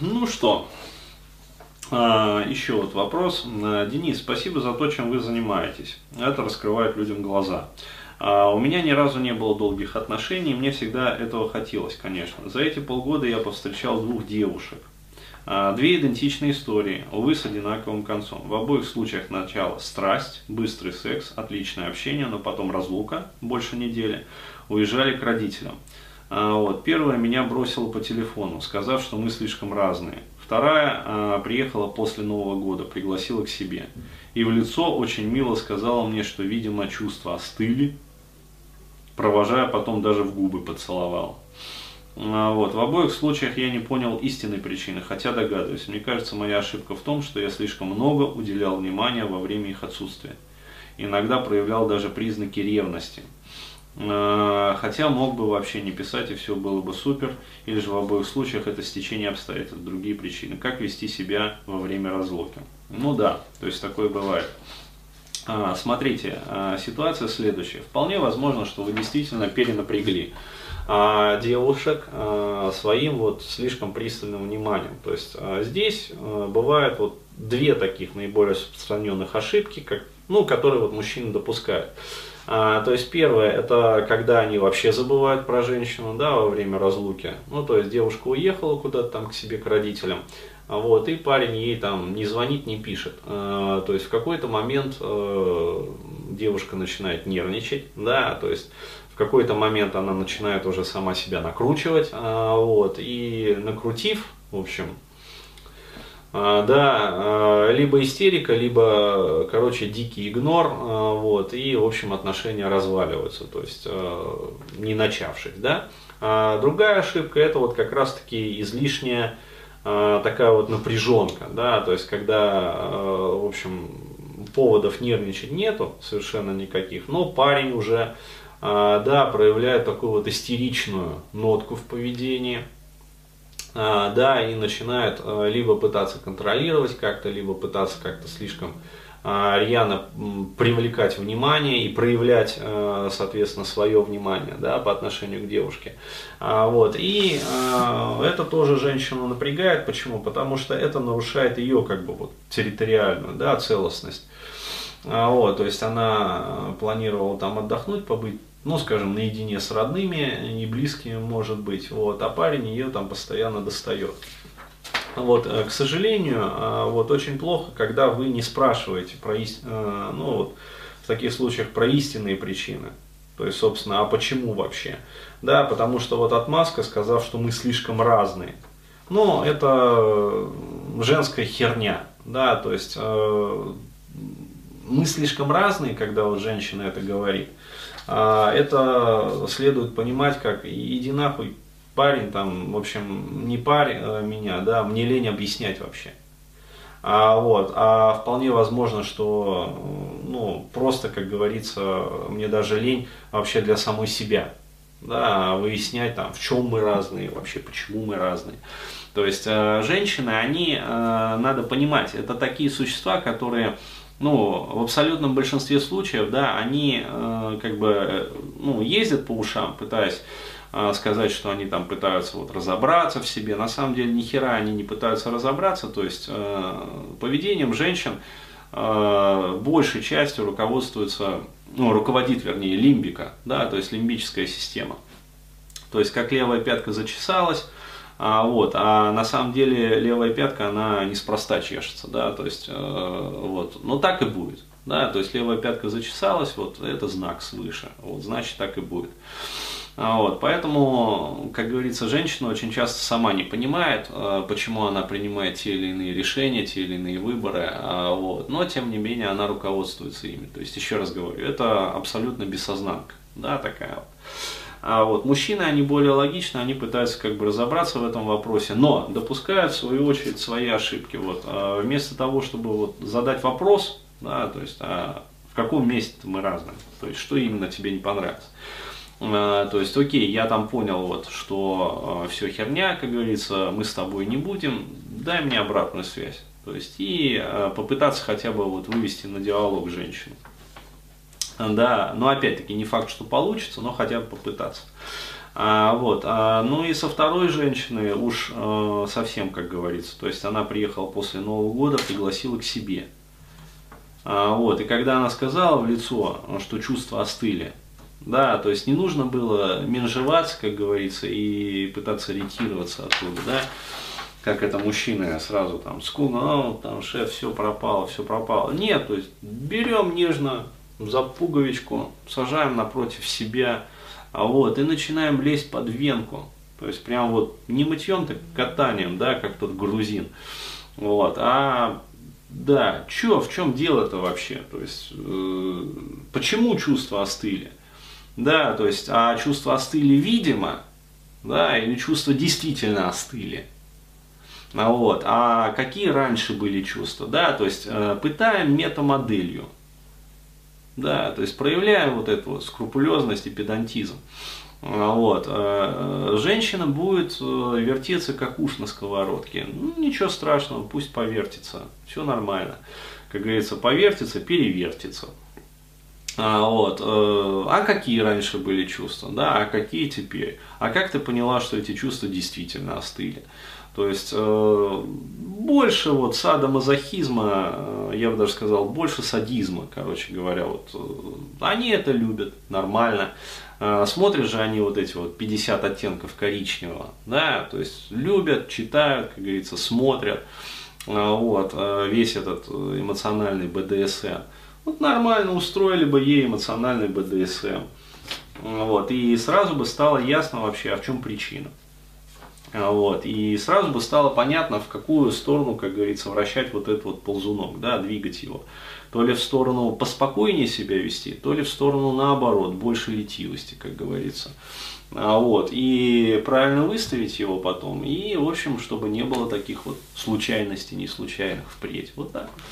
Ну что, а, еще вот вопрос. А, Денис, спасибо за то, чем вы занимаетесь. Это раскрывает людям глаза. А, у меня ни разу не было долгих отношений, мне всегда этого хотелось, конечно. За эти полгода я повстречал двух девушек. Две идентичные истории, увы, с одинаковым концом. В обоих случаях начало страсть, быстрый секс, отличное общение, но потом разлука, больше недели. Уезжали к родителям. Вот. Первая меня бросила по телефону, сказав, что мы слишком разные. Вторая э, приехала после Нового года, пригласила к себе. И в лицо очень мило сказала мне, что, видимо, чувства остыли, провожая потом даже в губы поцеловал. А, вот. В обоих случаях я не понял истинной причины, хотя догадываюсь. Мне кажется, моя ошибка в том, что я слишком много уделял внимания во время их отсутствия. Иногда проявлял даже признаки ревности. Э, хотя мог бы вообще не писать, и все было бы супер. Или же в обоих случаях это стечение обстоятельств, другие причины. Как вести себя во время разлуки? Ну да, то есть такое бывает. А, смотрите, а, ситуация следующая. Вполне возможно, что вы действительно перенапрягли а, девушек своим вот слишком пристальным вниманием. То есть здесь бывают вот две таких наиболее распространенных ошибки, как, ну, которые вот мужчины допускают. А, то есть первое, это когда они вообще забывают про женщину, да, во время разлуки. Ну, то есть девушка уехала куда-то там к себе, к родителям, вот, и парень ей там не звонит, не пишет. А, то есть в какой-то момент а, девушка начинает нервничать, да, то есть в какой-то момент она начинает уже сама себя накручивать, а, вот, и накрутив, в общем, да, а, либо истерика, либо, короче, дикий игнор, а, вот, и, в общем, отношения разваливаются, то есть не начавшись, да. Другая ошибка это вот как раз-таки излишняя такая вот напряженка, да, то есть когда, в общем, поводов нервничать нету совершенно никаких, но парень уже, да, проявляет такую вот истеричную нотку в поведении, а, да, и начинают а, либо пытаться контролировать как-то, либо пытаться как-то слишком а, рьяно привлекать внимание и проявлять, соответственно, свое внимание да, по отношению к девушке. Вот. И это тоже женщину напрягает. Почему? Потому что это нарушает ее как бы, вот, территориальную да, целостность. Вот, то есть она планировала там отдохнуть, побыть ну, скажем, наедине с родными, не близкими, может быть, вот, а парень ее там постоянно достает. Вот, э, к сожалению, э, вот очень плохо, когда вы не спрашиваете про ист... Э, ну, вот, в таких случаях про истинные причины. То есть, собственно, а почему вообще? Да, потому что вот отмазка, сказав, что мы слишком разные. Ну, это женская херня, да, то есть мы слишком разные, когда вот женщина это говорит. А, это следует понимать как иди нахуй, парень там, в общем, не парь э, меня, да, мне лень объяснять вообще. А, вот, а вполне возможно, что, ну, просто, как говорится, мне даже лень вообще для самой себя, да, выяснять там, в чем мы разные, вообще, почему мы разные. То есть, э, женщины, они, э, надо понимать, это такие существа, которые ну, в абсолютном большинстве случаев, да, они э, как бы, ну, ездят по ушам, пытаясь э, сказать, что они там пытаются вот разобраться в себе. На самом деле, ни хера они не пытаются разобраться, то есть э, поведением женщин э, большей частью руководствуется, ну, руководит, вернее, лимбика, да, то есть лимбическая система. То есть, как левая пятка зачесалась, а, вот, а на самом деле левая пятка, она неспроста чешется, да, то есть, э, вот, но так и будет, да, то есть левая пятка зачесалась, вот, это знак свыше, вот, значит, так и будет. А, вот, поэтому, как говорится, женщина очень часто сама не понимает, э, почему она принимает те или иные решения, те или иные выборы, а, вот, но тем не менее она руководствуется ими. То есть, еще раз говорю, это абсолютно бессознанка, да, такая вот. А вот мужчины, они более логичны, они пытаются как бы разобраться в этом вопросе, но допускают в свою очередь свои ошибки. Вот. А вместо того, чтобы вот задать вопрос, да, то есть, а в каком месте мы разные, то есть, что именно тебе не понравилось. А, то есть, окей, я там понял, вот, что а, все херня, как говорится, мы с тобой не будем, дай мне обратную связь. То есть, и а, попытаться хотя бы вот вывести на диалог женщину. Да, но опять-таки не факт, что получится, но хотя бы попытаться. А, вот, а, ну и со второй женщины уж э, совсем, как говорится, то есть она приехала после Нового года, пригласила к себе. А, вот, и когда она сказала в лицо, что чувства остыли, да, то есть не нужно было менжеваться, как говорится, и пытаться ретироваться оттуда, да, как это мужчины сразу там скуна, ну, там шеф, все пропало, все пропало. Нет, то есть берем нежно за пуговичку, сажаем напротив себя, а вот, и начинаем лезть под венку. То есть прям вот не мытьем, так катанием, да, как тот грузин. Вот, а да, чё, в чем дело-то вообще? То есть, э, почему чувства остыли? Да, то есть, а чувства остыли видимо, да, или чувства действительно остыли? А вот, а какие раньше были чувства, да, то есть, э, пытаем метамоделью, да, то есть, проявляем вот эту вот скрупулезность и педантизм. А вот. Э, женщина будет э, вертеться как уж на сковородке. Ну, ничего страшного, пусть повертится. Все нормально. Как говорится, повертится, перевертится. А, вот. Э, а какие раньше были чувства, да, а какие теперь? А как ты поняла, что эти чувства действительно остыли? То есть э, больше вот садомазохизма, э, я бы даже сказал, больше садизма, короче говоря, вот э, они это любят, нормально. Э, смотрят же они вот эти вот 50 оттенков коричневого, да, то есть любят, читают, как говорится, смотрят, э, вот, весь этот эмоциональный БДСМ. Вот нормально устроили бы ей эмоциональный БДСМ. Вот, и сразу бы стало ясно вообще, а в чем причина. Вот, и сразу бы стало понятно, в какую сторону, как говорится, вращать вот этот вот ползунок, да, двигать его. То ли в сторону поспокойнее себя вести, то ли в сторону наоборот, больше летивости, как говорится. А вот, и правильно выставить его потом, и, в общем, чтобы не было таких вот случайностей, не случайных впредь. Вот так вот.